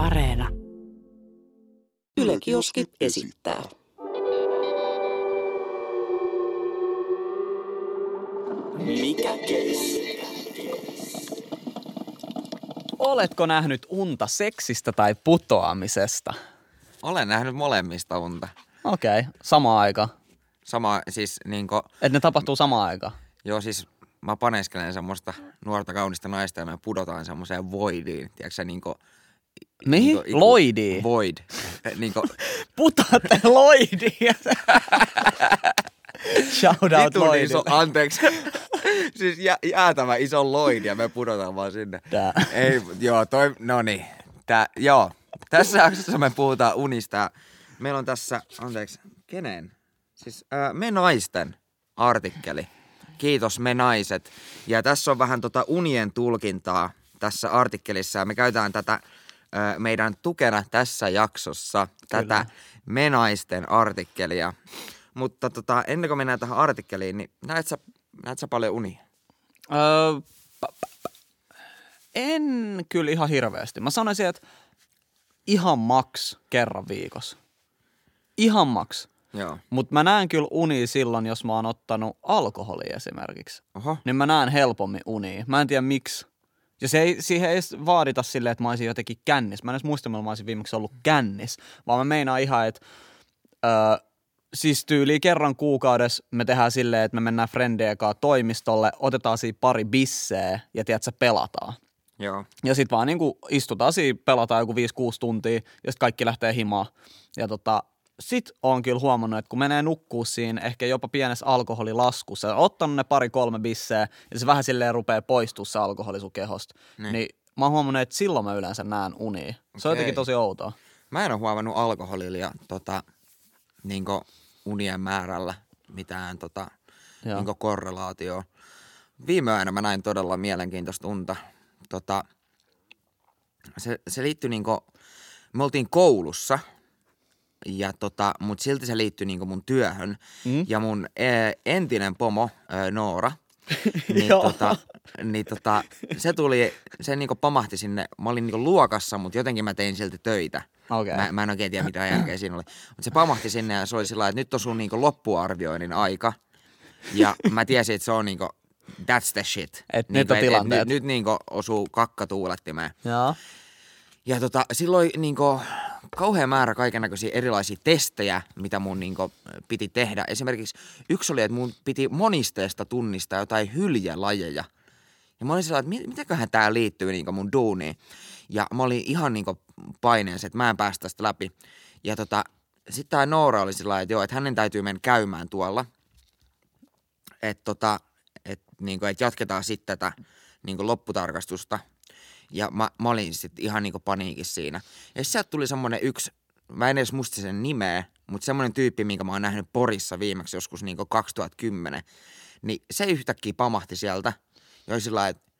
Areena. Yle Kioski esittää. Mikä kestää? Oletko nähnyt unta seksistä tai putoamisesta? Olen nähnyt molemmista unta. Okei, okay, sama aika. Sama, siis niinku, Että ne tapahtuu samaan aikaan. joo siis mä paneskelen semmoista nuorta kaunista naista ja me pudotaan semmoiseen voidiin. Tiedätkö sä niinku... Mihin? niinku iku- Loidiin? Void. niinku, Putatte loidia. Shout out vitun loidille. iso, anteeksi. siis jä, jäätävä iso loidi ja me pudotaan vaan sinne. Tää. Ei, joo, toi, no niin. Tää, joo. Tässä jaksossa me puhutaan unista. Meillä on tässä, anteeksi, kenen? Siis ää, me naisten artikkeli. Kiitos me naiset. Ja tässä on vähän tota unien tulkintaa tässä artikkelissa. Ja me käytetään tätä meidän tukena tässä jaksossa, tätä me naisten artikkelia. Mutta tota, ennen kuin mennään tähän artikkeliin, niin näet sä, näet sä paljon unia? Öö, pa- pa- pa- en kyllä ihan hirveästi. Mä sanoisin, että ihan maks kerran viikossa. Ihan maks. Joo. Mutta mä näen kyllä unia silloin, jos mä oon ottanut alkoholia esimerkiksi. Oho. Niin mä näen helpommin unia. Mä en tiedä miksi. Ja se ei, siihen ei vaadita silleen, että mä olisin jotenkin kännis. Mä en edes muista, milloin mä olisin viimeksi ollut kännis. Vaan mä meinaan ihan, että öö, siis tyyli kerran kuukaudessa me tehdään silleen, että me mennään frendien kanssa toimistolle, otetaan siinä pari bisseä ja tiedätkö, pelataan. Joo. Ja sitten vaan niinku istutaan siinä, pelataan joku 5-6 tuntia ja sitten kaikki lähtee himaan. Ja tota, sit on kyllä huomannut, että kun menee nukkuu siinä ehkä jopa pienessä alkoholilaskussa, ottanut ne pari-kolme bisseä ja se vähän silleen rupeaa poistua se alkoholi sun kehosta, Niin. niin. niin mä oon huomannut, että silloin mä yleensä näen unia. Se on jotenkin tosi outoa. Mä en ole huomannut alkoholilla tota, niinku unien määrällä mitään tota, Joo. niinku korrelaatioa. Viime yönä mä näin todella mielenkiintoista unta. Tota, se, se liittyi niinku, me oltiin koulussa, tota, mut silti se liittyi niinku mun työhön. Mm. Ja mun e, entinen pomo, ö, Noora, niin, tota, niin tota, se tuli, se niinku pamahti sinne, mä olin niinku luokassa, mutta jotenkin mä tein silti töitä. Okei. Mä, mä en oikein tiedä, mitä järkeä siinä oli. Mutta se pamahti sinne ja se oli sillä että nyt on sun niinku loppuarvioinnin aika. Ja mä tiesin, että se on niinku, that's the shit. Et nyt Niinku, on tilanteet. nyt, nyt niinku osuu kakka tuulettimeen. Joo. Ja tota, silloin niinku kauhean määrä kaiken näköisiä erilaisia testejä, mitä mun niinku piti tehdä. Esimerkiksi yksi oli, että mun piti monisteesta tunnistaa jotain hyljelajeja. Ja mä olin sellainen, että mit- mitäköhän tää liittyy niinku mun duuniin. Ja mä olin ihan niinku paineessa, että mä en päästä tästä läpi. Ja tota, sitten tää Noora oli lailla, että joo, että hänen täytyy mennä käymään tuolla. Että tota, et, niinku, et jatketaan sitten tätä niinku lopputarkastusta. Ja mä, mä olin sitten ihan niinku paniikissa siinä. Ja sieltä tuli semmonen yksi, mä en edes muista sen nimeä, mutta semmonen tyyppi, minkä mä oon nähnyt Porissa viimeksi joskus niinku 2010. Niin se yhtäkkiä pamahti sieltä ja oli sillä että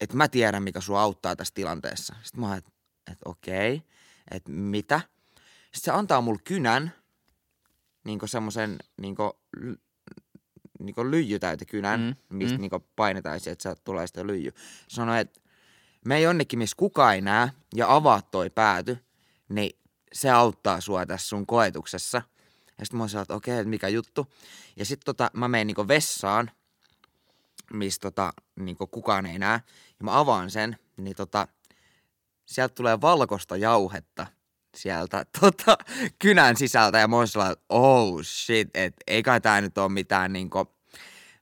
et mä tiedän, mikä sua auttaa tässä tilanteessa. Sitten mä oon, että et okei, että mitä? Sitten se antaa mulle kynän, niinku semmoisen niinku, niinku lyijytäytekynän, Mm, mistä mm. niinku painetaan se, että sieltä tulee sitä lyijy. Sanoi, että me jonnekin, missä kukaan ei näe ja avaa toi pääty, niin se auttaa sua tässä sun koetuksessa. Ja sitten mä oon että okei, että mikä juttu. Ja sitten tota, mä menen niinku vessaan, missä tota, niinku kukaan ei näe. Ja mä avaan sen, niin tota, sieltä tulee valkoista jauhetta sieltä tota, kynän sisältä. Ja mä oon että oh shit, että ei kai tää nyt ole mitään niinku,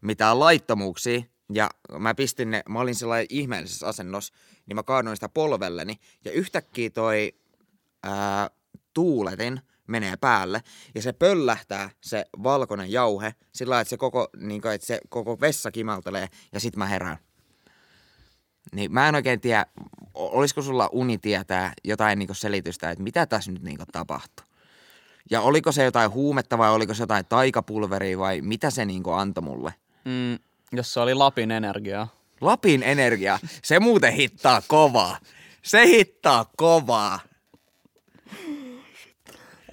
mitään laittomuuksia. Ja mä pistin ne, mä olin sellainen ihmeellisessä asennossa, niin mä kaadoin sitä polvelleni. Ja yhtäkkiä toi ää, tuuletin menee päälle ja se pöllähtää se valkoinen jauhe sillä lailla, että se koko, niin kuin, että se koko vessa kimaltelee ja sit mä herään. Niin mä en oikein tiedä, olisiko sulla uni tietää jotain niin selitystä, että mitä tässä nyt niin tapahtui. Ja oliko se jotain huumetta vai oliko se jotain taikapulveria vai mitä se niin antoi mulle? Mm, jos se oli Lapin energiaa. Lapin energia, se muuten hittaa kovaa. Se hittaa kovaa.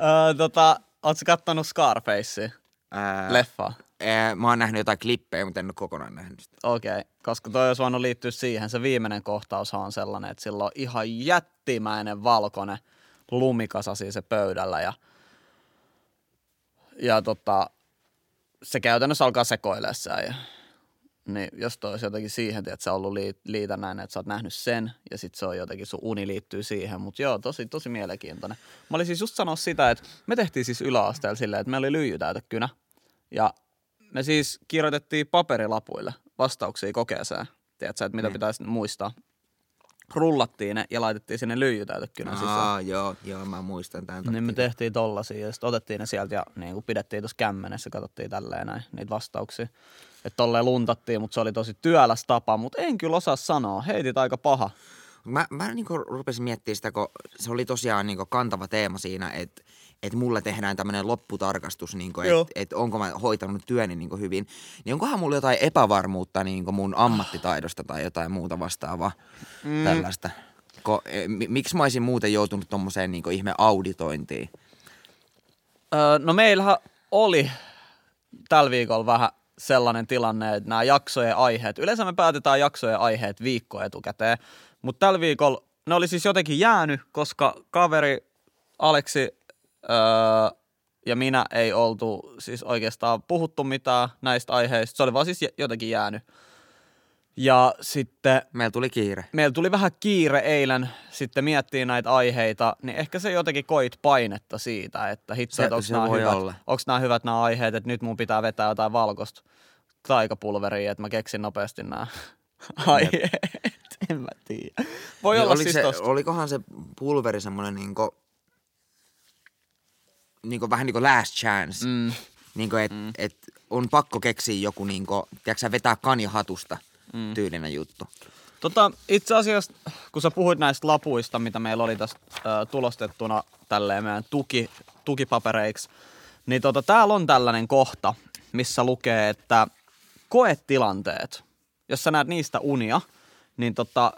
Öö, tota, ootko kattonut Scarfacea? Ää, Leffa. Ee, mä oon nähnyt jotain klippejä, mutta en ole kokonaan nähnyt sitä. Okei, okay, koska toi olisi voinut liittyä siihen. Se viimeinen kohtaus on sellainen, että sillä on ihan jättimäinen valkoinen lumikasa siis se pöydällä ja, ja tota, se käytännössä alkaa sekoilemaan ja niin jos toi olisi jotenkin siihen, että sä ollut lii, liitännäinen, että sä oot nähnyt sen ja sitten se on jotenkin, sun uni liittyy siihen. Mutta joo, tosi, tosi mielenkiintoinen. Mä olin siis just sanoa sitä, että me tehtiin siis yläasteella silleen, että meillä oli lyijytäytekynä ja me siis kirjoitettiin paperilapuille vastauksia kokeeseen. Tiedätkö, että mitä Niin. pitäisi muistaa. Rullattiin ne ja laitettiin sinne lyijytäytekynän sisään. Aa, joo, joo, mä muistan tämän. Niin me tehtiin tollasia ja sitten otettiin ne sieltä ja niin kuin pidettiin tuossa kämmenessä, katsottiin tälleen näin niitä vastauksia. Että tolleen luntattiin, mutta se oli tosi työläs tapa, mutta en kyllä osaa sanoa. Heitit aika paha. Mä, mä niinku rupesin miettimään sitä, kun se oli tosiaan niinku kantava teema siinä, että et mulle tehdään tämmöinen lopputarkastus, Joo. että et onko mä hoitanut työni niinku hyvin. Niin onkohan mulla jotain epävarmuutta niinku mun ammattitaidosta tai jotain muuta vastaavaa mm. tällaista. Ko, e, mi, miksi mä olisin muuten joutunut tommoseen niinku ihme auditointiin? Öö, no meillähän oli tällä viikolla vähän sellainen tilanne, että nämä jaksojen aiheet, yleensä me päätetään jaksojen aiheet viikko etukäteen, mutta tällä viikolla ne oli siis jotenkin jäänyt, koska kaveri Aleksi öö, ja minä ei oltu siis oikeastaan puhuttu mitään näistä aiheista, se oli vaan siis jotenkin jäänyt. Ja sitten Meillä tuli kiire. meillä tuli vähän kiire eilen sitten miettiä näitä aiheita, niin ehkä se jotenkin koit painetta siitä, että hitto, Se- että onko nämä, hyvät, olla. onks nämä hyvät nämä aiheet, että nyt mun pitää vetää jotain valkoista taikapulveria, että mä keksin nopeasti nämä aiheet. En mä tiedä. Voi Niin olla siis se, tosta. olikohan se pulveri semmoinen niinku, niinku vähän niinku last chance. Mm, Niinku, että mm. et on pakko keksiä joku, niinku, tiedätkö, sä, vetää kani hatusta mm. tyylinen juttu. Tota, itse asiassa, kun sä puhuit näistä lapuista, mitä meillä oli tässä ö, tulostettuna tälleen meidän tuki, tukipapereiksi, niin tota, täällä on tällainen kohta, missä lukee, että koetilanteet, jos sä näet niistä unia, niin tota,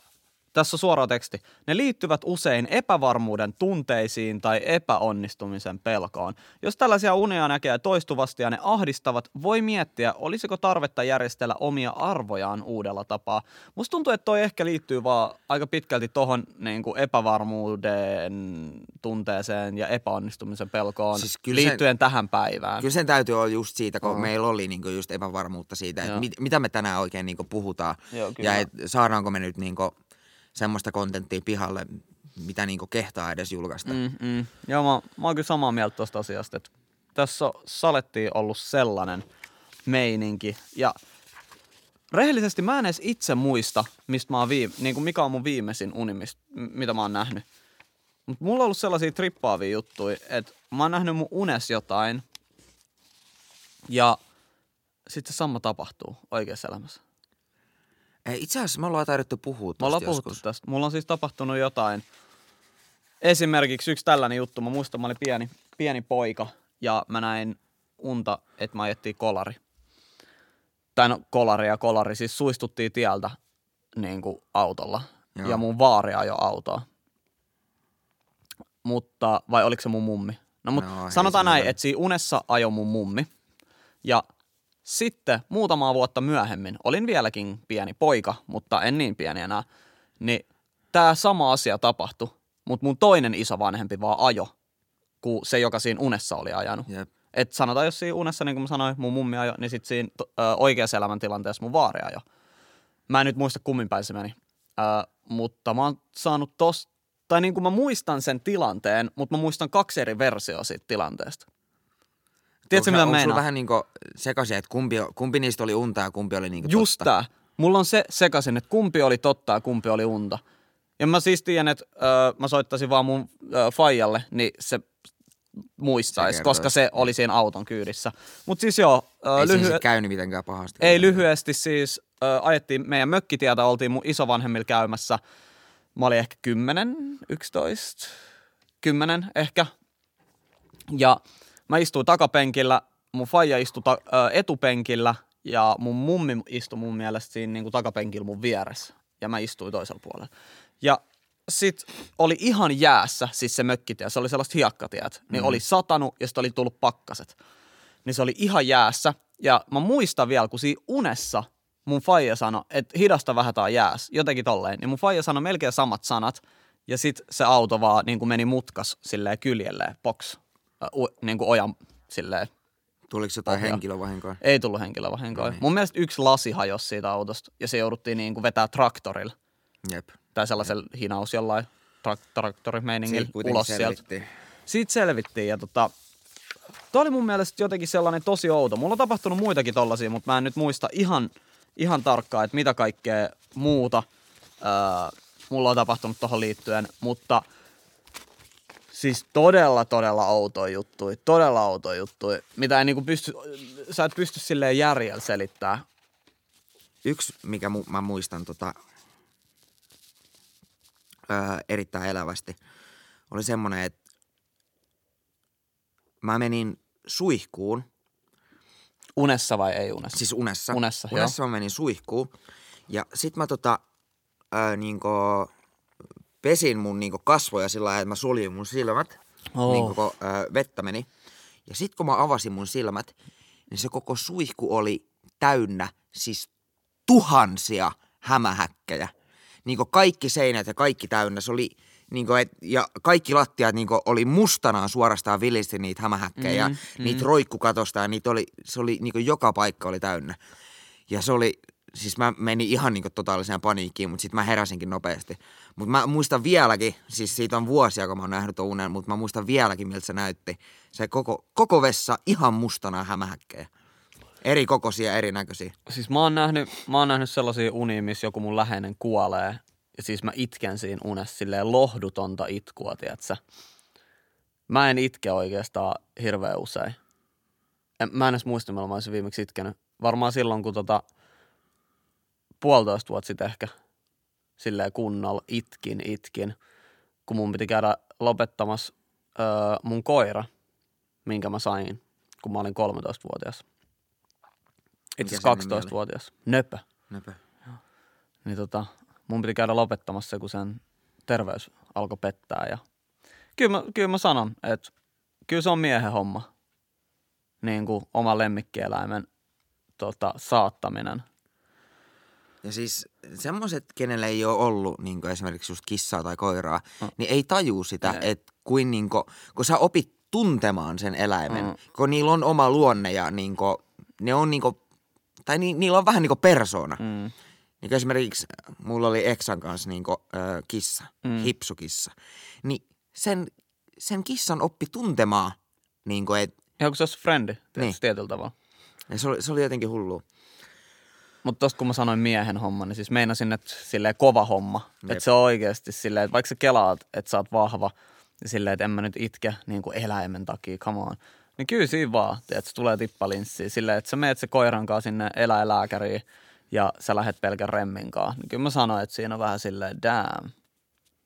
tässä on suora teksti. Ne liittyvät usein epävarmuuden tunteisiin tai epäonnistumisen pelkoon. Jos tällaisia unia näkee toistuvasti ja ne ahdistavat, voi miettiä, olisiko tarvetta järjestellä omia arvojaan uudella tapaa. Musta tuntuu, että toi ehkä liittyy vaan aika pitkälti tohon niin kuin epävarmuuden tunteeseen ja epäonnistumisen pelkoon Siis kyllä liittyen tähän päivään. Kyllä sen täytyy olla just siitä, kun Aha. meillä oli niinku just epävarmuutta siitä, että mit, mitä me tänään oikein niinku puhutaan. Joo, kyllä. ja et saadaanko me nyt niinku semmoista kontenttia pihalle, mitä niinku kehtaa edes julkaista. Mm. Mm. Joo, mä, mä oon kyllä samaa mieltä tuosta asiasta, että tässä on salettiin ollut sellainen meininki. Ja rehellisesti mä en edes itse muista, mistä mä oon viime, niin kuin mikä on mun viimeisin uni, mistä, mitä mä oon nähnyt. Mutta mulla on ollut sellaisia trippaavia juttuja, että mä oon nähnyt mun unes jotain ja sitten se sama tapahtuu oikeassa elämässä. Ei, itse asiassa me ollaan taidettu puhua Me ollaan tosta puhuttu joskus. tästä. Mulla on siis tapahtunut jotain. Esimerkiksi yksi tällainen juttu. Mä muistan, mä olin pieni, pieni poika ja mä näin unta, että mä ajettiin kolari. Tai no kolari ja kolari. Siis suistuttiin tieltä niin kuin autolla. Joo. Ja mun vaari ajoi autoa. Mutta, vai oliko se mun mummi? No mutta No, sanotaan näin, että siinä unessa ajoi mun mummi. Ja sitten muutamaa vuotta myöhemmin, olin vieläkin pieni poika, mutta en niin pieni enää, niin tämä sama asia tapahtui, mutta mun toinen isovanhempi vaan ajo, kuin se, joka siinä unessa oli ajanut. Jep. Et sanotaan, jos siinä unessa, niin kuin mä sanoin, mun mummi ajo, niin sitten siinä ö, oikeassa elämäntilanteessa mun vaari ajo. Mä en nyt muista kummin päin se meni, ö, mutta mä oon saanut tos, tai niin kuin mä muistan sen tilanteen, mutta mä muistan kaksi eri versioa siitä tilanteesta. Tiedätkö, mitä meinaa? vähän niinku sekaisin, että kumpi, kumpi niistä oli unta ja kumpi oli niinku Just totta? tää. Mulla on se sekaisin, että kumpi oli totta ja kumpi oli unta. Ja mä siis tiedän, että ö, mä soittaisin vaan mun ö, faijalle, niin se muistaisi, Se koska se oli siinä auton kyydissä. Mutta siis joo, ö, Ei lyhy- lyhy- käynyt mitenkään pahasti. ei lyhyesti siis ö, ajettiin meidän mökkitietä, oltiin mun isovanhemmilla käymässä. Mä olin ehkä 10, 11, 10 ehkä. Ja mä istuin takapenkillä, mun faija istui ta- ö, etupenkillä ja mun mummi istui mun mielestä siinä niin kuin takapenkillä mun vieressä. Ja mä istuin toisella puolella. Ja sit oli ihan jäässä, siis se mökkitie, se oli sellaista hiekkatiet. Niin oli satanut ja sitten oli tullut pakkaset niin se oli ihan jäässä. Ja mä muistan vielä, kun siinä unessa mun faija sanoi, että hidasta vähän tai jääs, jotenkin tolleen. Niin mun faija sanoi melkein samat sanat, ja sit se auto vaan niin kuin meni mutkas silleen kyljelleen, box, u, niin kuin ojan silleen. Tuliko jotain Ohjaa. henkilövahinkoa? Ei tullut henkilövahinkoja. No niin. Mun mielestä yksi lasi hajosi siitä autosta, ja se jouduttiin niin kuin vetää traktorilla, Jep. tai sellaisella hinaus jollain trak- traktorimeiningillä ulos sieltä selvittiin. siitä selvittiin ja tota, toi oli mun mielestä jotenkin sellainen tosi outo. Mulla on tapahtunut muitakin tollasia, mutta mä en nyt muista ihan, ihan tarkkaan, että mitä kaikkea muuta öö, mulla on tapahtunut tuohon liittyen, mutta siis todella, todella outo juttu, todella outo juttu, mitä ei niinku pysty, sä et pysty silleen järjellä selittää. Yksi, mikä mu- mä muistan tota, öö, erittäin elävästi, oli semmonen, että mä menin suihkuun, Unessa vai ei unessa? siis unessa. Unessa, joo. unessa mä menin suihkuun. Ja sit mä tota, öö, niinku, pesin mun niinku kasvoja sillä lailla, että mä suljin mun silmät, Oh. niin koko öö, vettä meni. Ja sit kun mä avasin mun silmät, niin se koko suihku oli täynnä siis tuhansia hämähäkkejä. Niin kaikki seinät ja kaikki täynnä. Se oli, niin kuin, et, ja kaikki lattiat niin oli mustanaan suorastaan vilisti niitä hämähäkkejä. Mm, mm. Niitä roikku katosta ja niitä oli, se oli niin joka paikka oli täynnä. Ja se oli, siis mä menin ihan niin totaaliseen paniikkiin, mutta sitten mä heräsinkin nopeasti. Mutta mä muistan vieläkin, siis siitä on vuosia, kun mä oon nähnyt unen, mutta mä muistan vieläkin, miltä se näytti. Se koko, koko vessa ihan mustana hämähäkkejä. Eri kokoisia, erinäköisiä. Siis mä oon nähnyt, mä oon nähnyt sellaisia unia, missä joku mun läheinen kuolee. Ja siis mä itken siinä unessa silleen lohdutonta itkua, tietsä. Mä en itke oikeastaan hirveän usein. En, mä en edes muista, milloin mä olisin viimeksi itkenyt. Varmaan silloin, kun tota puolitoista vuotta sitten ehkä silleen kunnolla itkin, itkin. Kun mun piti käydä lopettamassa öö, mun koira, minkä mä sain, kun mä olin 13-vuotias. Itse asiassa sen nimi 12-vuotias. Nöpö. Näpä. Niin tota, mun piti käydä lopettamassa se, kun sen terveys alkoi pettää. Ja kyllä mä, kyllä mä sanon, että kyllä se on miehen homma. Niin kuin oma lemmikkieläimen tota, saattaminen. Ja siis semmoiset, kenelle ei ole ollut niin esimerkiksi just kissaa tai koiraa, Mm. mm. niin ei tajuu sitä, Ei. että kuin, niin kuin, kun sä opit tuntemaan sen eläimen, Mm. mm. kun niillä on oma luonne ja niin kuin, ne on niin kuin, tai ni, niillä on vähän niin kuin persoona. Mm. Mm. Niin esimerkiksi mulla oli Eksan kanssa niin kuin, ö, kissa, Mm. mm. hipsukissa. Niin sen, sen kissan oppi tuntemaan, niin kuin, et, Ihan kuin se niin. Niin. tietyllä tavalla. ja se oli, se oli jotenkin hullu. Mutta tosta kun mä sanoin miehen homma, niin siis meinasin, että silleen kova homma. Että se on oikeasti silleen, että vaikka sä kelaat, että sä oot vahva, ja silleen, että en mä nyt itke niin kuin eläimen takia, come on. Niin kyllä siinä vaan, että se tulee tippalinssiin. Silleen, että sä meet se koiran kanssa sinne eläinlääkäriin, ja sä lähet pelkän remmin kanssa. Niin kyllä mä sanoin, että siinä on vähän silleen, damn.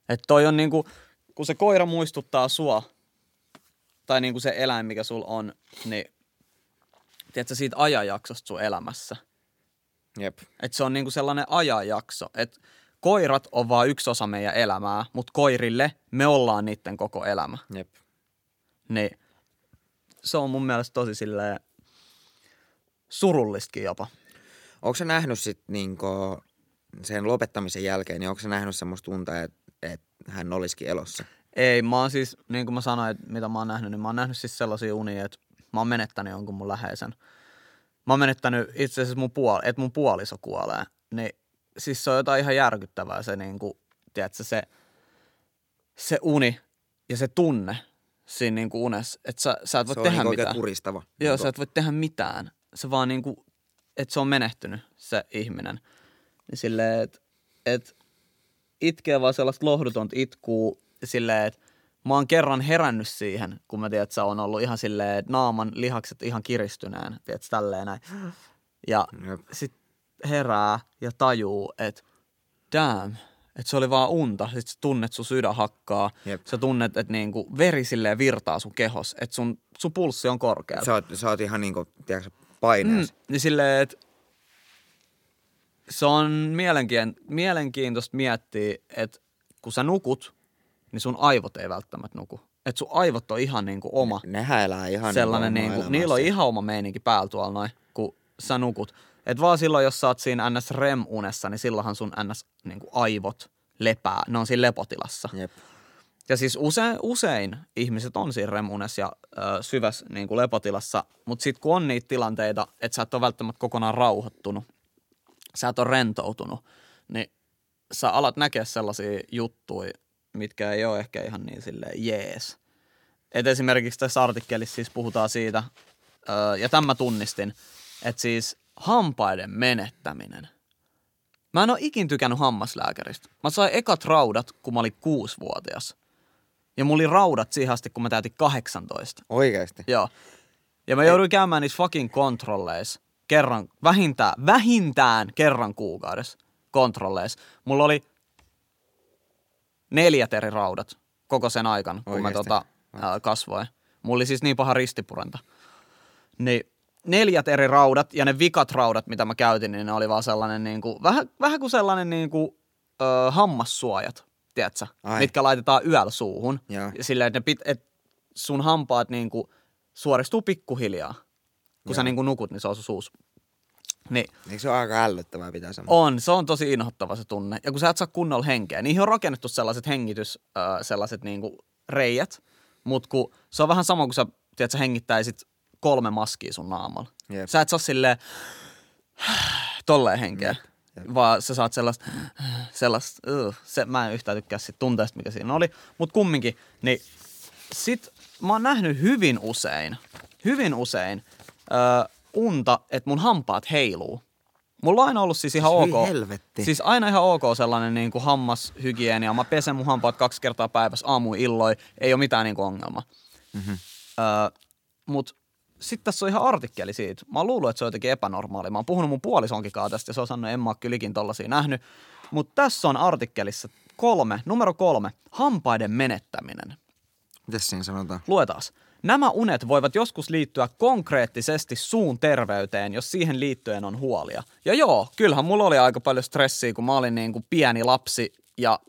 Että toi on niinku, kun se koira muistuttaa sua, tai niinku se eläin, mikä sul on, niin tiedätkö, siitä ajanjaksosta sun elämässä – Jep. että se on niinku sellainen ajanjakso, että koirat on vaan yksi osa meidän elämää, mutta koirille me ollaan niiden koko elämä. Jep. Niin se on mun mielestä tosi silleen surullistakin jopa. Onko sä nähnyt sit niinku sen lopettamisen jälkeen, niin onko sä nähnyt semmoista tuntea, että et hän olisikin elossa? Ei, mä oon siis, niin kuin mä sanoin, että mitä mä oon nähnyt, niin mä oon nähnyt siis sellaisia unia, että mä oon menettänyt jonkun mun läheisen. Mä oon menettänyt itse asiassa mun, puol- että mun puoliso kuolee. Niin siis se on jotain ihan järkyttävää se niin kuin, tiedätkö, se, se uni ja se tunne siinä niin kuin unessa, että sä, sä et voi se on tehdä niinku mitään. kuristava. Joo, Niinku- sä et voi tehdä mitään. Se vaan niinku, että se on menehtynyt, se ihminen. Niin silleen, että et itkee vaan sellaista lohdutonta itkuu silleen, että mä oon kerran herännyt siihen, kun mä tiedän, että on ollut ihan silleen, naaman lihakset ihan kiristyneen, tiedät, tälleen näin. Ja Jep. sit herää ja tajuu, että damn, että se oli vaan unta. Sitten sä tunnet, sun sydän hakkaa. Jep. Sä tunnet, että niinku veri silleen virtaa sun kehos, että sun, sun pulssi on korkealla. Sä oot, sä oot ihan niinku, tiedätkö, paineessa. Mm, niin silleen, että se on mielenkien, mielenkiintoista miettiä, että kun sä nukut, niin sun aivot ei välttämättä nuku. Että sun aivot on ihan niinku oma Ne häilää ihan sellainen, niinku niinku, omaa niillä on ihan oma meininki päällä tuolla noin. Kun sä nukut. Et vaan silloin, jos sä oot siinä ns. REM-unessa, niin silloinhan sun ns. Niin kuin aivot lepää. Ne on siinä lepotilassa. Jep. Ja siis usein, usein ihmiset on siinä remunessa ja ö, syvässä niin kuin lepotilassa, mutta sitten kun on niitä tilanteita, että sä et ole välttämättä kokonaan rauhoittunut, sä et ole rentoutunut, niin sä alat näkeä sellaisia juttuja, mitkä ei ole ehkä ihan niin silleen jees. Et esimerkiksi tässä artikkelissa siis puhutaan siitä, ö, ja tämä tunnistin, että siis hampaiden menettäminen – Mä en ole ikin tykännyt hammaslääkäristä. Mä sain ekat raudat, kun mä olin kuusivuotias. Ja mulla oli raudat siihen asti, kun mä täytin 18. Oikeesti. Joo. Ja mä jouduin käymään niissä fucking kontrolleissa kerran, vähintään, vähintään kerran kuukaudessa kontrolleissa. Mulla oli neljät eri raudat koko sen aikana, kun mä tota, ää, kasvoin. Mulla oli siis niin paha ristipurenta. Niin neljät eri raudat ja ne vikat raudat, mitä mä käytin, niin ne oli vaan sellainen niin kuin, vähän, vähän kuin sellainen niin kuin, ö, hammassuojat, tiedätkö? Ai. mitkä laitetaan yöllä suuhun. Ja silleen, että ne pit, et sun hampaat niin kuin, suoristuu pikkuhiljaa. Kun sä Joo. niin kuin nukut, niin se on sun suus. Niin Eikö se ole aika ällöttävää pitää sanoa? on, se on tosi inhottava se tunne. Ja kun sä et saa kunnolla henkeä, niihin on rakennettu sellaiset hengitys, äh, sellaiset niinku reijät, mutta kun se on vähän sama kuin sä, tiedät, sä hengittäisit kolme maskia sun naamalla. Jep. Sä et saa silleen tolleen henkeä, vaan sä saat sellaista, sellaista uh, se, mä en yhtään tykkää siitä tunteesta, mikä siinä oli, mutta kumminkin, niin sit mä oon nähnyt hyvin usein, hyvin usein ö, unta, että mun hampaat heiluu. Mulla on aina ollut siis ihan Hyi ok. helvetti. Siis aina ihan ok sellainen niin kuin hammashygienia. Mä pesen mun hampaat kaksi kertaa päivässä aamu illoi. Ei ole mitään niin kuin ongelma. Mm-hmm. Öö, mut sitten tässä on ihan artikkeli siitä. Mä oon luullut, että se on jotenkin epänormaali. Mä oon puhunut mun puolisonkin kanssa tästä ja se on sanonut, että en mä oo kylläkin tollasia nähnyt. Mutta tässä on artikkelissa kolme, numero kolme, hampaiden menettäminen. Mitäs siinä sanotaan? Luetaas. Nämä unet voivat joskus liittyä konkreettisesti suun terveyteen, jos siihen liittyen on huolia. Ja joo, kyllähän mulla oli aika paljon stressiä, kun mä olin niin kuin pieni lapsi ja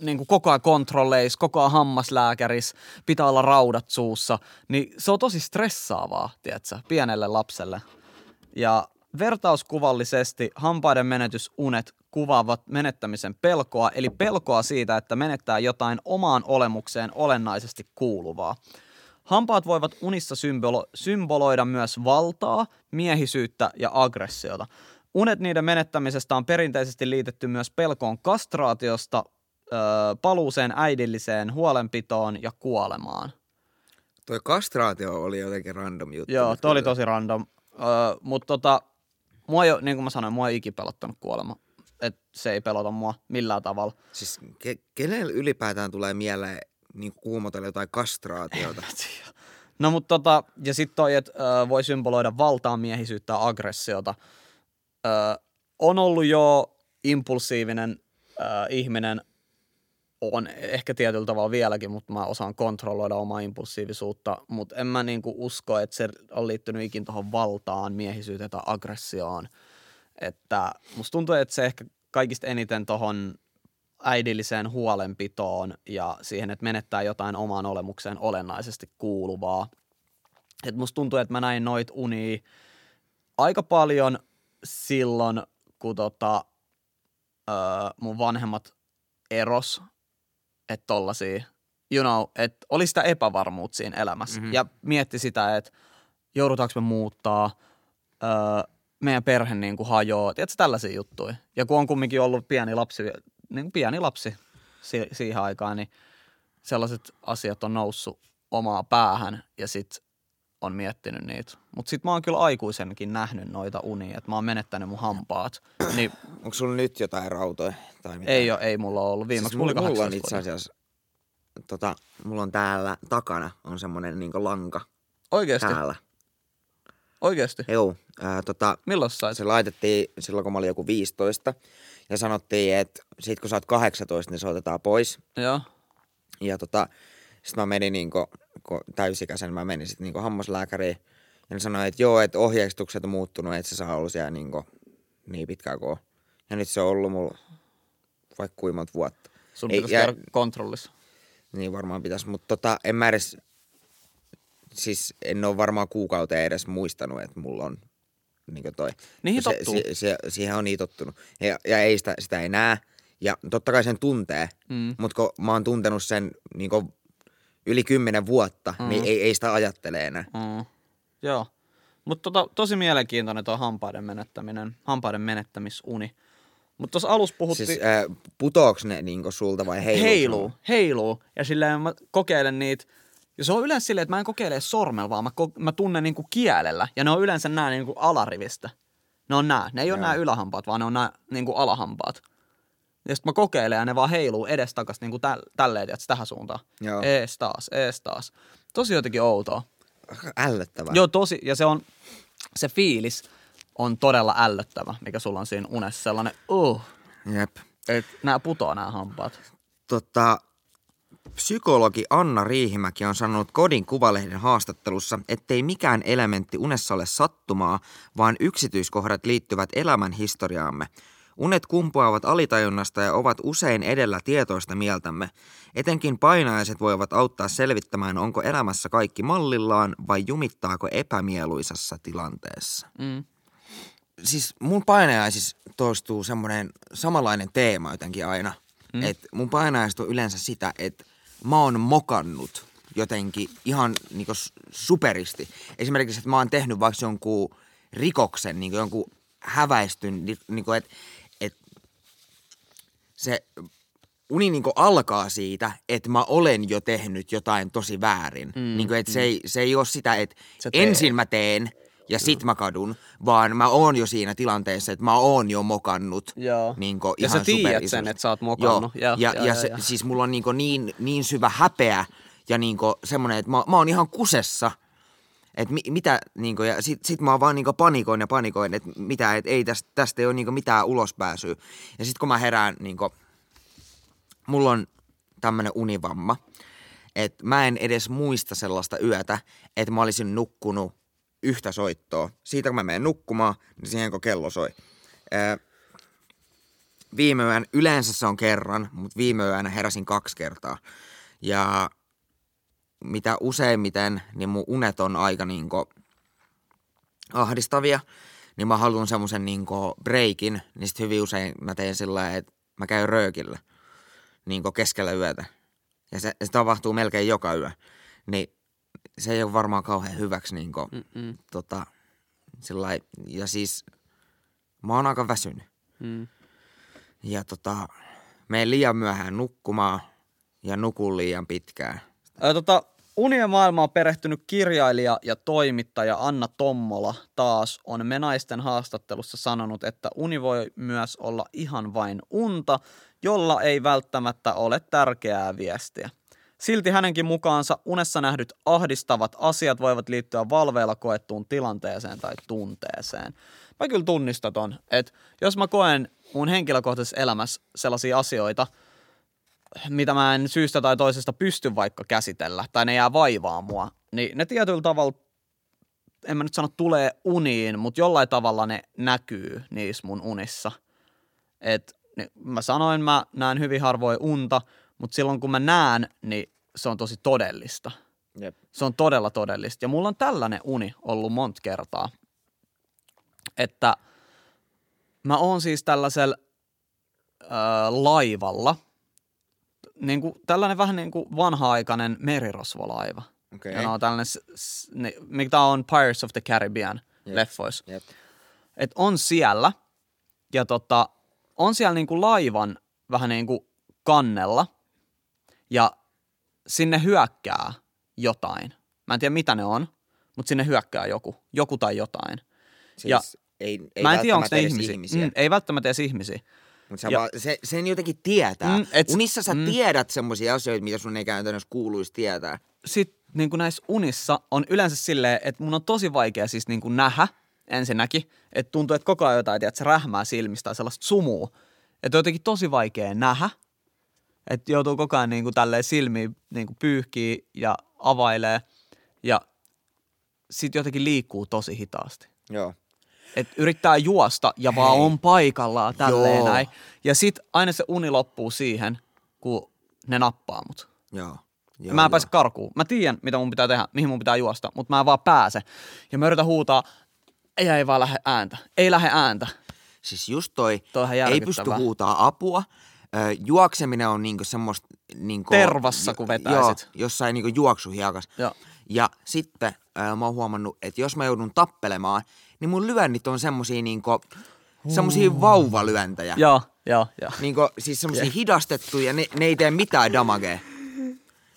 niin kuin koko ajan kontrolleis, koko ajan hammaslääkäris, pitää olla raudat suussa. Niin se on tosi stressaavaa, tiedätkö, pienelle lapselle. Ja vertauskuvallisesti hampaiden menetysunet kuvaavat menettämisen pelkoa, eli pelkoa siitä, että menettää jotain omaan olemukseen olennaisesti kuuluvaa. Hampaat voivat unissa symbolo- symboloida myös valtaa, miehisyyttä ja aggressiota. Unet niiden menettämisestä on perinteisesti liitetty myös pelkoon kastraatiosta, öö, paluuseen äidilliseen huolenpitoon ja kuolemaan. Toi kastraatio oli jotenkin random juttu. Joo, toi oli tosi random. Öö, Mutta tota, mua oo- niin kuin mä sanoin, mua ei ikin pelottanut kuolema. Et se ei pelota mua millään tavalla. Siis ke- kenelle ylipäätään tulee mieleen niin kuumotella jotain kastraatiota? No mutta tota, ja sitten toi, että ö, voi symboloida valtaa, miehisyyttä ja aggressiota. Ö, on ollut jo impulsiivinen ö, ihminen, on ehkä tietyllä tavalla vieläkin, mutta mä osaan kontrolloida omaa impulsiivisuutta, mutta en mä niinku usko, että se on liittynyt ikin tuohon valtaan, miehisyyteen tai aggressioon. Että musta tuntuu, että se ehkä kaikista eniten tuohon äidilliseen huolenpitoon ja siihen, että menettää jotain omaan olemukseen olennaisesti kuuluvaa. Et musta tuntuu, että mä näin noit unia aika paljon silloin, kun tota, öö, mun vanhemmat eros, että tollasia, you know, että oli sitä epävarmuutta siinä elämässä. Mm-hmm. Ja mietti sitä, että joudutaanko me muuttaa, öö, meidän perhe niin kuin hajoaa, tiedätkö tällaisia juttuja. Ja kun on kumminkin ollut pieni lapsi, niin pieni lapsi si- siihen aikaan, niin sellaiset asiat on noussut omaa päähän ja sit on miettinyt niitä. Mutta sit mä oon kyllä aikuisenkin nähnyt noita unia, että mä oon menettänyt mun hampaat. Niin Onko sulla nyt jotain rautoja? Tai mitään? ei, oo, ei mulla ole ollut. Viimeksi siis mulla mulla, on 18 itse asiassa, tota, mulla on täällä takana on semmonen niinku lanka Oikeesti? täällä. Oikeesti? Joo, ää, tota, Milloin sait? se laitettiin silloin, kun mä olin joku 15. Ja sanottiin, että sit kun sä oot 18, niin se otetaan pois. Joo. Ja tota, sit mä menin niinku, kun täysikäisen, mä menin sit niinku hammaslääkäriin. Ja ne sanoi, että joo, että ohjeistukset on muuttunut, että se saa olla siellä niinku niin pitkään kuin on. Ja nyt se on ollut mulla vaikka kuinka monta vuotta. Sun Ei, pitäisi ja- käydä kontrollissa. Niin varmaan pitäisi, mutta tota, en mä edes, siis en ole varmaan kuukauteen edes muistanut, että mulla on niin toi. Niihin se, tottuu. se, se, siihen on niin tottunut. Ja, ja ei sitä, sitä ei näe. Ja totta kai sen tuntee, Mm. mutta kun mä oon tuntenut sen niin yli kymmenen vuotta, mm. niin ei, ei sitä ajattele enää. Mm. Joo. Mutta tota, tosi mielenkiintoinen tuo hampaiden menettäminen, hampaiden menettämisuni. Mutta tuossa alussa puhuttiin... Siis äh, putooks ne niin sulta vai heiluu? heiluu, heiluu. Ja silleen mä kokeilen niitä. Ja se on yleensä silleen, että mä en kokeile sormella, vaan mä, ko- mä tunnen niinku kielellä. Ja ne on yleensä nää niinku alarivistä. Ne on nää. Ne ei ole Joo. nää ylähampaat, vaan ne on nää niinku alahampaat. Ja sitten mä kokeilen ja ne vaan heiluu edestakas niinku täl- tälleen, tiiätkö, tähän suuntaan. Joo. Ees taas, ees taas. Tosi jotenkin outoa. Ällöttävää. Joo, tosi. Ja se on, se fiilis on todella ällöttävä, mikä sulla on siinä unessa. Sellainen, uh, Jep. että nää putoaa nää hampaat. Tota, psykologi Anna Riihimäki on sanonut Kodin kuvalehden haastattelussa, ettei mikään elementti unessa ole sattumaa, vaan yksityiskohdat liittyvät elämän historiaamme. Unet kumpuavat alitajunnasta ja ovat usein edellä tietoista mieltämme. Etenkin painajaiset voivat auttaa selvittämään, onko elämässä kaikki mallillaan vai jumittaako epämieluisassa tilanteessa. Mm. Siis mun painajaisissa toistuu semmoinen samanlainen teema jotenkin aina. Mm. Että mun painajaiset on yleensä sitä, että mä oon mokannut jotenkin ihan niinku s- superisti. Esimerkiksi, että mä oon tehnyt vaikka jonkun rikoksen, niinku jonkun häväistyn, ni- niinku että et se uni niinku alkaa siitä, että mä olen jo tehnyt jotain tosi väärin. Mm, niinku, että se, ei, se ei ole sitä, että ensin mä teen ja sit mä kadun, vaan mä oon jo siinä tilanteessa, että mä oon jo mokannut. Joo. Niinku Ja ihan sä tiedät sen, että sä oot mokannut. Joo. Ja- Ja, ja- ja, ja- se, ja. siis mulla on niinku niin, niin syvä häpeä ja niinku semmoinen, että mä, mä oon ihan kusessa. Että mi, mitä, niinku, ja sit, sit mä vaan niinku panikoin ja panikoin, että mitä, että ei tästä, tästä ei ole niinku mitään ulospääsyä. Ja sit kun mä herään, niinku, mulla on tämmönen univamma, että mä en edes muista sellaista yötä, että mä olisin nukkunut yhtä soittoa. Siitä kun mä menen nukkumaan, niin siihen kun kello soi. Ää, viime yön, yleensä se on kerran, mutta viime yönä heräsin kaksi kertaa. Ja mitä useimmiten, niin mun unet on aika niinku ahdistavia, niin mä haluan semmoisen niinku breikin, niin sit hyvin usein mä teen sillä että mä käyn röökillä niinku keskellä yötä. Ja se, se tapahtuu melkein joka yö. Niin se ei ole varmaan kauhean hyväksi niinku, Mm-mm. tota, sillä lailla- ja siis mä oon aika väsynyt. Mm. Ja tota, menen liian myöhään nukkumaan ja nukun liian pitkään. Ää, tota, Unien maailmaan perehtynyt kirjailija ja toimittaja Anna Tommola taas on Me naisten haastattelussa sanonut, että uni voi myös olla ihan vain unta, jolla ei välttämättä ole tärkeää viestiä. Silti hänenkin mukaansa unessa nähdyt ahdistavat asiat voivat liittyä valveilla koettuun tilanteeseen tai tunteeseen. Mä kyllä tunnistan ton, että jos mä koen mun henkilökohtaisessa elämässä sellaisia asioita, mitä mä en syystä tai toisesta pysty vaikka käsitellä, tai ne jää vaivaa mua, niin ne tietyllä tavalla, en mä nyt sano tulee uniin, mutta jollain tavalla ne näkyy niissä mun unissa. Et niin mä sanoin, mä näen hyvin harvoin unta, mutta silloin kun mä näen, niin se on tosi todellista. Jep. Se on todella todellista. Ja mulla on tällainen uni ollut monta kertaa, että mä oon siis tällaisella äh, laivalla, niin kuin, tällainen vähän niin kuin vanha-aikainen merirosvolaiva. Okei. Ja on tällainen, ne, mikä on Pirates of the Caribbean Jep. leffoissa. Jep. Et on siellä, ja tota, on siellä niinku laivan vähän niin kuin kannella, ja sinne hyökkää jotain. Mä en tiedä mitä ne on, mutta sinne hyökkää joku, joku tai jotain. Siis Ja ei, ei Mä en tiedä, onko ne ihmisiä. ihmisiä. Mm, ei välttämättä edes ihmisiä. Mutta sä Ja- vaan, se, sen jotenkin tietää. Mm, et- Unissa sä mm. tiedät semmoisia asioita, mitä sun ei käytännössä kuuluisi tietää. Sitten niin kuin näissä unissa on yleensä silleen, että mun on tosi vaikea siis niin kuin nähdä ensinnäkin, että tuntuu, että koko ajan jotain, että se rähmää silmistä tai sellaista sumua. Että on jotenkin tosi vaikea nähdä, että joutuu koko ajan niin kuin tälleen silmiin niin kuin pyyhkii ja availee ja sitten jotenkin liikkuu tosi hitaasti. Joo. Että yrittää juosta ja vaan Hei. on paikallaan tälleen Joo. näin. Ja sitten aina se uni loppuu siihen, kun ne nappaa mut. Joo. Joo, Mä en joo. pääse karkuun. Mä tiedän, mitä mun pitää tehdä, mihin mun pitää juosta, mutta mä en vaan pääse. Ja mä yritän huutaa, Ei, ei vaan lähde ääntä. Ei lähde ääntä. Siis just toi, Toi ei pysty huutaa apua. Ö, juokseminen on niinku semmoista... Niinku, Tervassa, kun vetäisit. Joo, jossain niinku juoksuhiekas. Joo. Ja sitten ö, mä oon huomannut, että jos mä joudun tappelemaan, niin mun lyönnit on semmosia niinku... Semmosia vauvalyöntejä. Joo, joo, joo. Niinku, siis semmosia hidastettuja, ne, ne ei tee mitään damagea.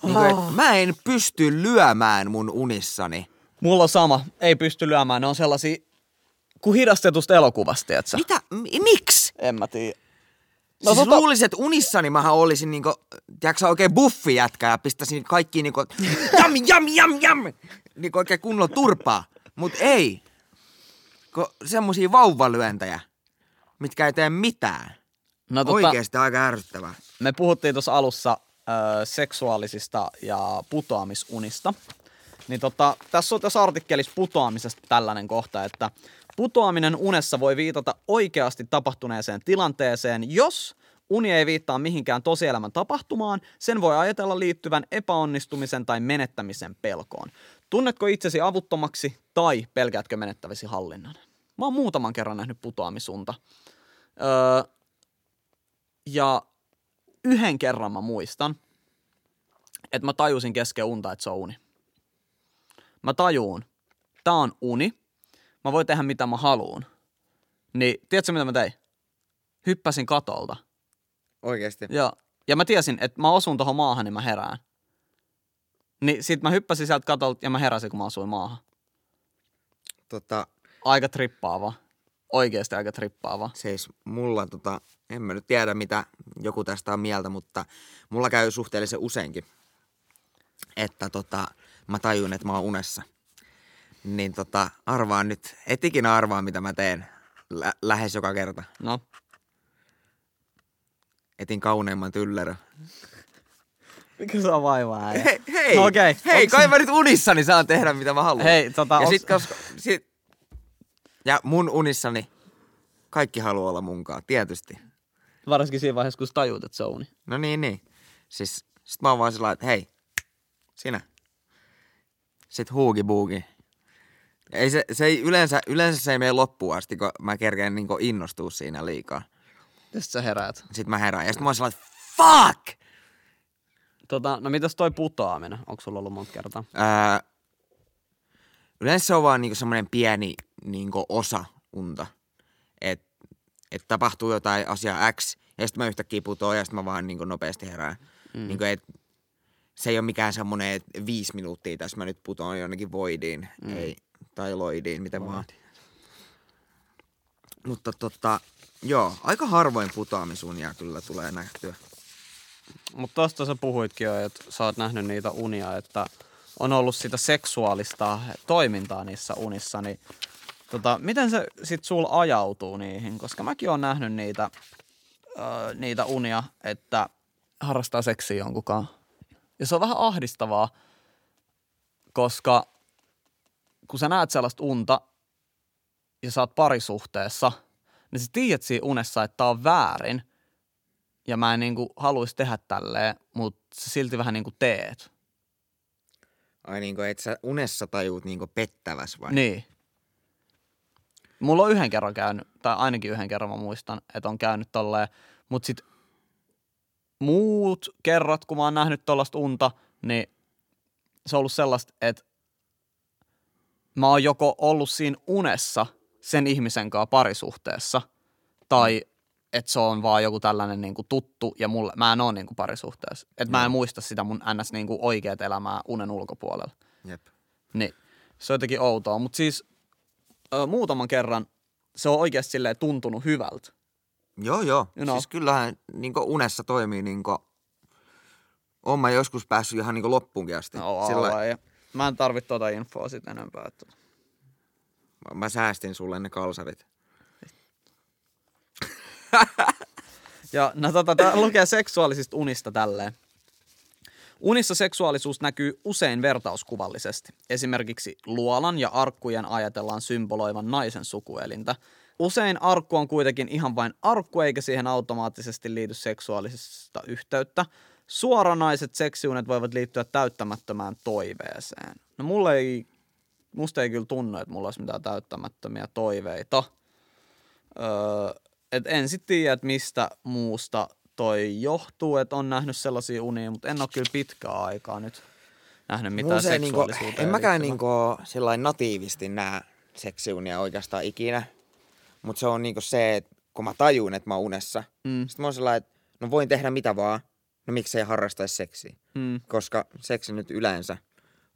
Niinku, et mä en pysty lyömään mun unissani. Mulla on sama. Ei pysty lyömään. Ne on sellaisia kuin hidastetusta elokuvasta? Mitä? M- miksi? En mä tiedä. No, No siis tota- luulisin, että unissani mähän olisin niinku, tiedätkö oikein buffi jätkä ja pistäisin kaikki niinku, jam, jam, jam, jam, niinku oikein kunnolla turpaa. Mut ei. Ko, semmosia vauvalyöntejä, mitkä ei tee mitään. No, tota, Oikeesti aika ärsyttävää. me puhuttiin tuossa alussa ö, seksuaalisista ja putoamisunista. Niin tota, tässä on tässä artikkelissa putoamisesta tällainen kohta, että putoaminen unessa voi viitata oikeasti tapahtuneeseen tilanteeseen, jos uni ei viittaa mihinkään tosielämän tapahtumaan, sen voi ajatella liittyvän epäonnistumisen tai menettämisen pelkoon. Tunnetko itsesi avuttomaksi tai pelkäätkö menettäväsi hallinnan? Mä oon muutaman kerran nähnyt putoamisunta. Öö, ja yhden kerran mä muistan, että mä tajusin kesken unta, että se on uni. Mä tajuun, tää on uni, mä voin tehdä mitä mä haluun. Niin, tiedätkö mitä mä tein? Hyppäsin katolta. Oikeesti. Ja, ja mä tiesin, että mä osun tohon maahan, niin mä herään. Niin sit mä hyppäsin sieltä katolta ja mä heräsin, kun mä asuin maahan. Tota, Aika trippaava. Oikeesti aika trippaava. siis mulla tota, en mä nyt tiedä mitä joku tästä on mieltä, mutta mulla käy suhteellisen useinkin, että tota, mä tajun, että mä oon unessa. Niin tota, arvaan nyt, et ikinä arvaa mitä mä teen lä- lähes joka kerta. No, Etin kauneimman tyllerö. mikä se on vaivaa? Hei, hei, No okei. hei Onks- kai mä nyt unissani saan tehdä mitä mä haluan. Hei, tota, ja onks- sit, koska, sit, ja mun unissani kaikki haluaa olla munkaan, tietysti. Varsinkin siinä vaiheessa, kun sä tajuut, että se on uni. No niin, niin. Siis sit mä oon vaan sillä että hei, sinä. Sit huugi buugi. Ei se, se ei, yleensä, yleensä se ei mene loppuun asti, kun mä kerkeen niin innostua siinä liikaa. Tästä sä heräät. Sit mä herään ja sit mä oon että fuck! Tota, no mitäs toi putoaminen? Onko sulla ollut monta kertaa? Ää, yleensä se on vaan niinku semmoinen pieni niinku osa unta. Että et tapahtuu jotain asiaa X ja sitten mä yhtäkkiä putoan ja sitten mä vaan niinku nopeasti herään. Mm. Niinku, et, se ei ole mikään semmoinen, että viisi minuuttia tässä mä nyt putoan jonnekin voidiin. Mm. Ei, tai loidiin, miten vaan. Mutta tota, joo, aika harvoin putoamisunia kyllä tulee nähtyä. Mutta tosta sä puhuitkin jo, että sä oot nähnyt niitä unia, että on ollut sitä seksuaalista toimintaa niissä unissa, niin tota, miten se sit sul ajautuu niihin? Koska mäkin oon nähnyt niitä, öö, niitä unia, että harrastaa seksiä jonkunkaan. Ja se on vähän ahdistavaa, koska kun sä näet sellaista unta ja sä oot parisuhteessa, niin sä tiedät siinä unessa, että tää on väärin – ja mä en niinku haluaisi tehdä tälleen, mutta sä silti vähän niinku teet. Ai niinku, että sä unessa tajuut niinku pettäväs vai? Niin. Mulla on yhden kerran käynyt, tai ainakin yhden kerran mä muistan, että on käynyt tolleen, mutta sit muut kerrat, kun mä oon nähnyt tollasta unta, niin se on ollut sellaista, että mä oon joko ollut siinä unessa sen ihmisen kanssa parisuhteessa, tai että se on vaan joku tällainen niinku tuttu ja mulle, mä en oo niinku parisuhteessa. Että mä en muista sitä mun ns niinku oikeat elämää unen ulkopuolella. Jep. Niin, se on jotenkin outoa. Mutta siis ö, muutaman kerran se on oikeasti silleen tuntunut hyvältä. Joo, joo. You No. know. Siis kyllähän niin unessa toimii niin kuin... Oon mä joskus päässyt ihan niin loppuunkin asti. No, Sillä Sillä... ja mä en tarvitse tuota infoa sit enempää. Että... mä- mä säästin sulle ne kalsarit. Ja no tota, tää lukee seksuaalisista unista tälleen. Unissa seksuaalisuus näkyy usein vertauskuvallisesti. Esimerkiksi luolan ja arkkujen ajatellaan symboloivan naisen sukuelintä. Usein arkku on kuitenkin ihan vain arkku, eikä siihen automaattisesti liity seksuaalista yhteyttä. Suoranaiset seksiunet voivat liittyä täyttämättömään toiveeseen. No mulle ei musta ei kyllä tunnu, että mulla olisi mitään täyttämättömiä toiveita. Öö, et en sitten tiedä, että mistä muusta toi johtuu, että on nähnyt sellaisia unia, mutta en ole kyllä pitkää aikaa nyt nähnyt mitään Mulla se niinku, seksuaalisuuteen. en mäkään niinku sellainen natiivisti näe seksiunia oikeastaan ikinä. Mutta se on niinku se, että kun mä tajun, että mä oon unessa, Mm. sitten mä oon sellainen, että no voin tehdä mitä vaan, no miksei harrastaisi seksiä. Mm. Koska seksi nyt yleensä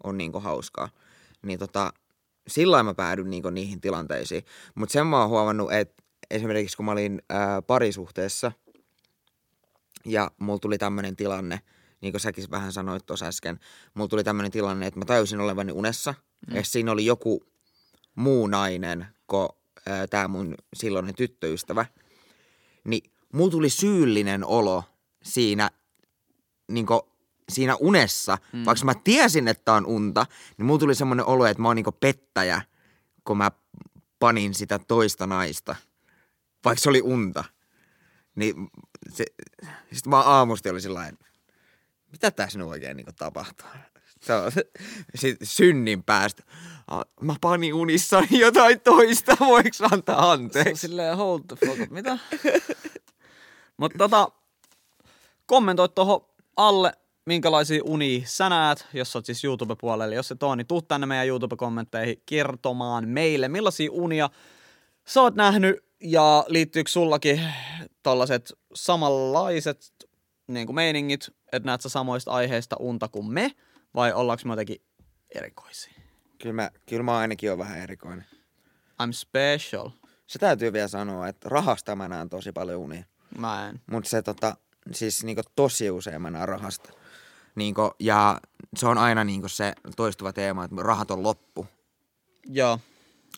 on niinku hauskaa. Niin tota, sillä mä päädyn niinku niihin tilanteisiin. Mutta sen mä oon huomannut, että esimerkiksi kun mä olin ää, parisuhteessa ja mulla tuli tämmöinen tilanne, niin kuin säkin vähän sanoit tuossa äsken, mulla tuli tämmöinen tilanne, että mä tajusin olevani unessa, mm. ja siinä oli joku muu nainen kuin tämä mun silloinen tyttöystävä, niin mulla tuli syyllinen olo siinä, niin siinä unessa, mm. vaikka mä tiesin, että on unta, niin mulla tuli semmoinen olo, että mä oon niin pettäjä, kun mä panin sitä toista naista, vaikka se oli unta. Niin se, sitten mä aamusti oli sellainen, mitä tässä nyt oikein niin tapahtuu? Se on sit synnin päästä. "Ah, Mä panin unissani jotain toista, voiko antaa anteeksi? silleen hold the fuck. Mitä? Mutta tota, kommentoi tuohon alle, minkälaisia unia sä näet, jos oot siis YouTube-puolella. Jos et oo, niin tuu tänne meidän YouTube-kommentteihin kertomaan meille, millaisia unia sä oot nähnyt ja liittyykö sullakin tällaiset samanlaiset niin kuin meiningit, että näet sä samoista aiheista unta kuin me, vai ollaanko me jotenkin erikoisia? Kyllä mä, kyllä mä ainakin on vähän erikoinen. I'm special. Se täytyy vielä sanoa, että rahasta mä näen tosi paljon unia. Mä en. Mutta se tota, siis niinku tosi usein mä näen rahasta. Niinku, ja se on aina niinku se toistuva teema, että rahat on loppu. Joo.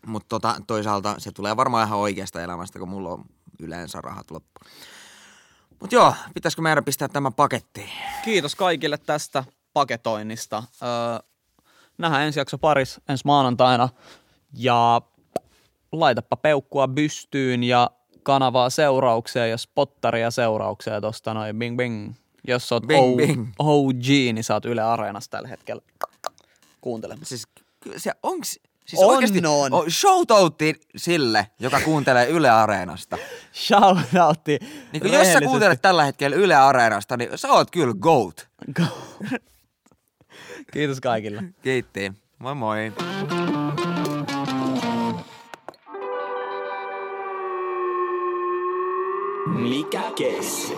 Mutta tota, toisaalta se tulee varmaan ihan oikeasta elämästä, kun mulla on yleensä rahat loppu. Mutta joo, pitäisikö meidän pistää tämä pakettiin? Kiitos kaikille tästä paketoinnista. Öö, nähdään ensi jakso paris ensi maanantaina. Ja laitapa peukkua bystyyn ja kanavaa seuraukseen ja spottaria seuraukseen tosta noin bing bing. Jos oot Bing, o- bing. OG, niin sä oot Yle Areenassa tällä hetkellä kuuntelemassa. Siis se onks... Siis On, oikeasti, on. o- shoutoutti sille, joka kuuntelee Yle Areenasta. Shoutoutti. Niin kun jos sä kuuntelet tällä hetkellä Yle Areenasta, niin sä oot kyllä GOAT. Kiitos kaikille. Kiitti. Moi moi. Mikä keissi?